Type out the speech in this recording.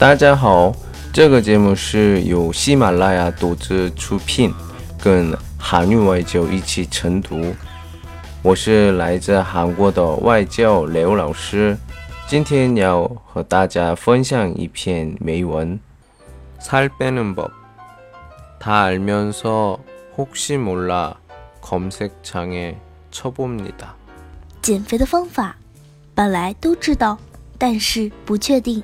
大家好，这个节目是由喜马拉雅独自出品，跟韩语外教一起晨读。我是来自韩国的外教刘老师，今天要和大家分享一篇美文。살빼는 법， 다알면서혹시몰라검색창에쳐봅니다减肥的方法，本来都知道，但是不确定。